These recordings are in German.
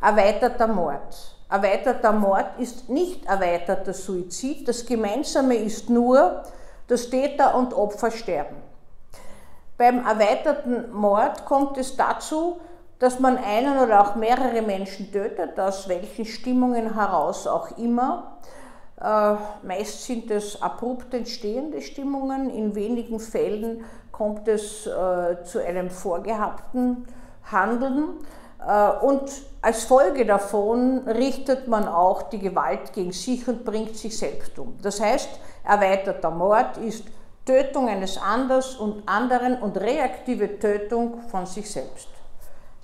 erweiterter Mord. Erweiterter Mord ist nicht erweiterter Suizid. Das Gemeinsame ist nur, dass Täter und Opfer sterben. Beim erweiterten Mord kommt es dazu, dass man einen oder auch mehrere Menschen tötet, aus welchen Stimmungen heraus auch immer. Äh, meist sind es abrupt entstehende Stimmungen, in wenigen Fällen kommt es äh, zu einem vorgehabten Handeln und als Folge davon richtet man auch die Gewalt gegen sich und bringt sich selbst um. Das heißt, erweiterter Mord ist Tötung eines Anders und anderen und reaktive Tötung von sich selbst.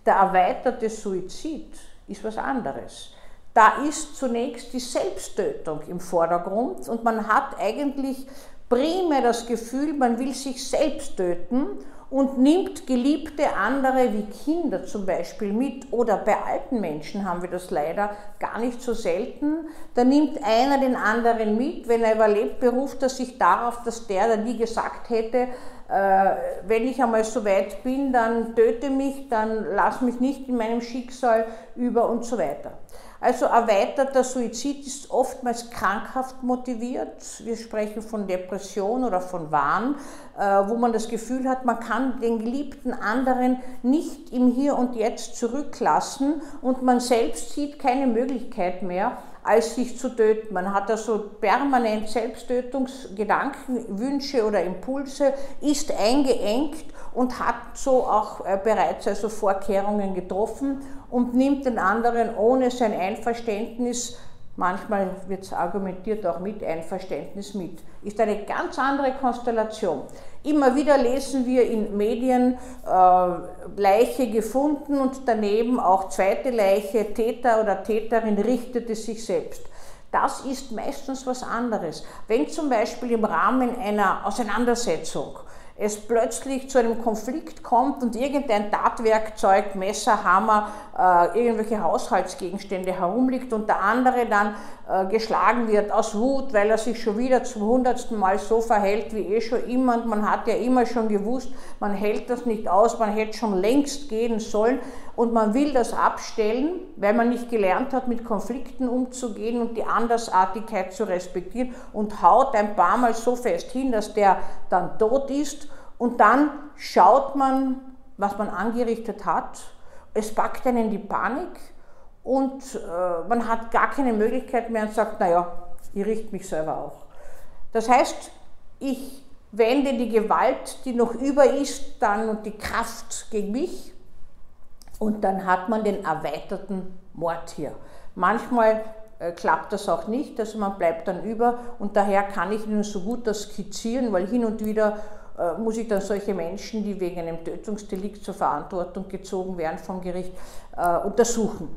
Der erweiterte Suizid ist was anderes. Da ist zunächst die Selbsttötung im Vordergrund und man hat eigentlich primär das Gefühl, man will sich selbst töten und nimmt geliebte andere wie Kinder zum Beispiel mit oder bei alten Menschen haben wir das leider gar nicht so selten. Da nimmt einer den anderen mit, wenn er überlebt, beruft er sich darauf, dass der, der nie gesagt hätte, wenn ich einmal so weit bin, dann töte mich, dann lass mich nicht in meinem Schicksal über und so weiter. Also erweiterter Suizid ist oftmals krankhaft motiviert. Wir sprechen von Depression oder von Wahn, äh, wo man das Gefühl hat, man kann den geliebten anderen nicht im Hier und Jetzt zurücklassen und man selbst sieht keine Möglichkeit mehr, als sich zu töten. Man hat also permanent Selbsttötungsgedanken, Wünsche oder Impulse, ist eingeengt und hat so auch äh, bereits also Vorkehrungen getroffen und nimmt den anderen ohne sein Einverständnis, manchmal wird es argumentiert auch mit Einverständnis mit. Ist eine ganz andere Konstellation. Immer wieder lesen wir in Medien äh, Leiche gefunden und daneben auch zweite Leiche, Täter oder Täterin richtete sich selbst. Das ist meistens was anderes. Wenn zum Beispiel im Rahmen einer Auseinandersetzung es plötzlich zu einem Konflikt kommt und irgendein Tatwerkzeug, Messer, Hammer, äh, irgendwelche Haushaltsgegenstände herumliegt und der andere dann äh, geschlagen wird aus Wut, weil er sich schon wieder zum hundertsten Mal so verhält wie eh schon immer und man hat ja immer schon gewusst, man hält das nicht aus, man hätte schon längst gehen sollen und man will das abstellen, weil man nicht gelernt hat, mit Konflikten umzugehen und die Andersartigkeit zu respektieren und haut ein paar Mal so fest hin, dass der dann tot ist und dann schaut man, was man angerichtet hat. Es packt einen die Panik und äh, man hat gar keine Möglichkeit mehr und sagt, naja, ich richte mich selber auch. Das heißt, ich wende die Gewalt, die noch über ist, dann und die Kraft gegen mich und dann hat man den erweiterten Mord hier. Manchmal äh, klappt das auch nicht, also man bleibt dann über und daher kann ich Ihnen so gut das skizzieren, weil hin und wieder muss ich dann solche Menschen, die wegen einem Tötungsdelikt zur Verantwortung gezogen werden vom Gericht, äh, untersuchen.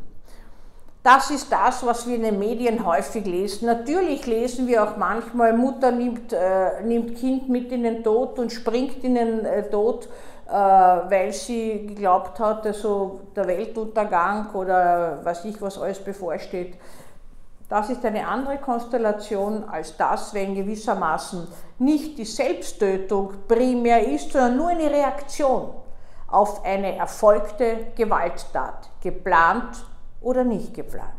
Das ist das, was wir in den Medien häufig lesen. Natürlich lesen wir auch manchmal, Mutter nimmt, äh, nimmt Kind mit in den Tod und springt in den äh, Tod äh, weil sie geglaubt hat, also der Weltuntergang oder was ich, was alles bevorsteht. Das ist eine andere Konstellation als das, wenn gewissermaßen nicht die Selbsttötung primär ist, sondern nur eine Reaktion auf eine erfolgte Gewalttat, geplant oder nicht geplant.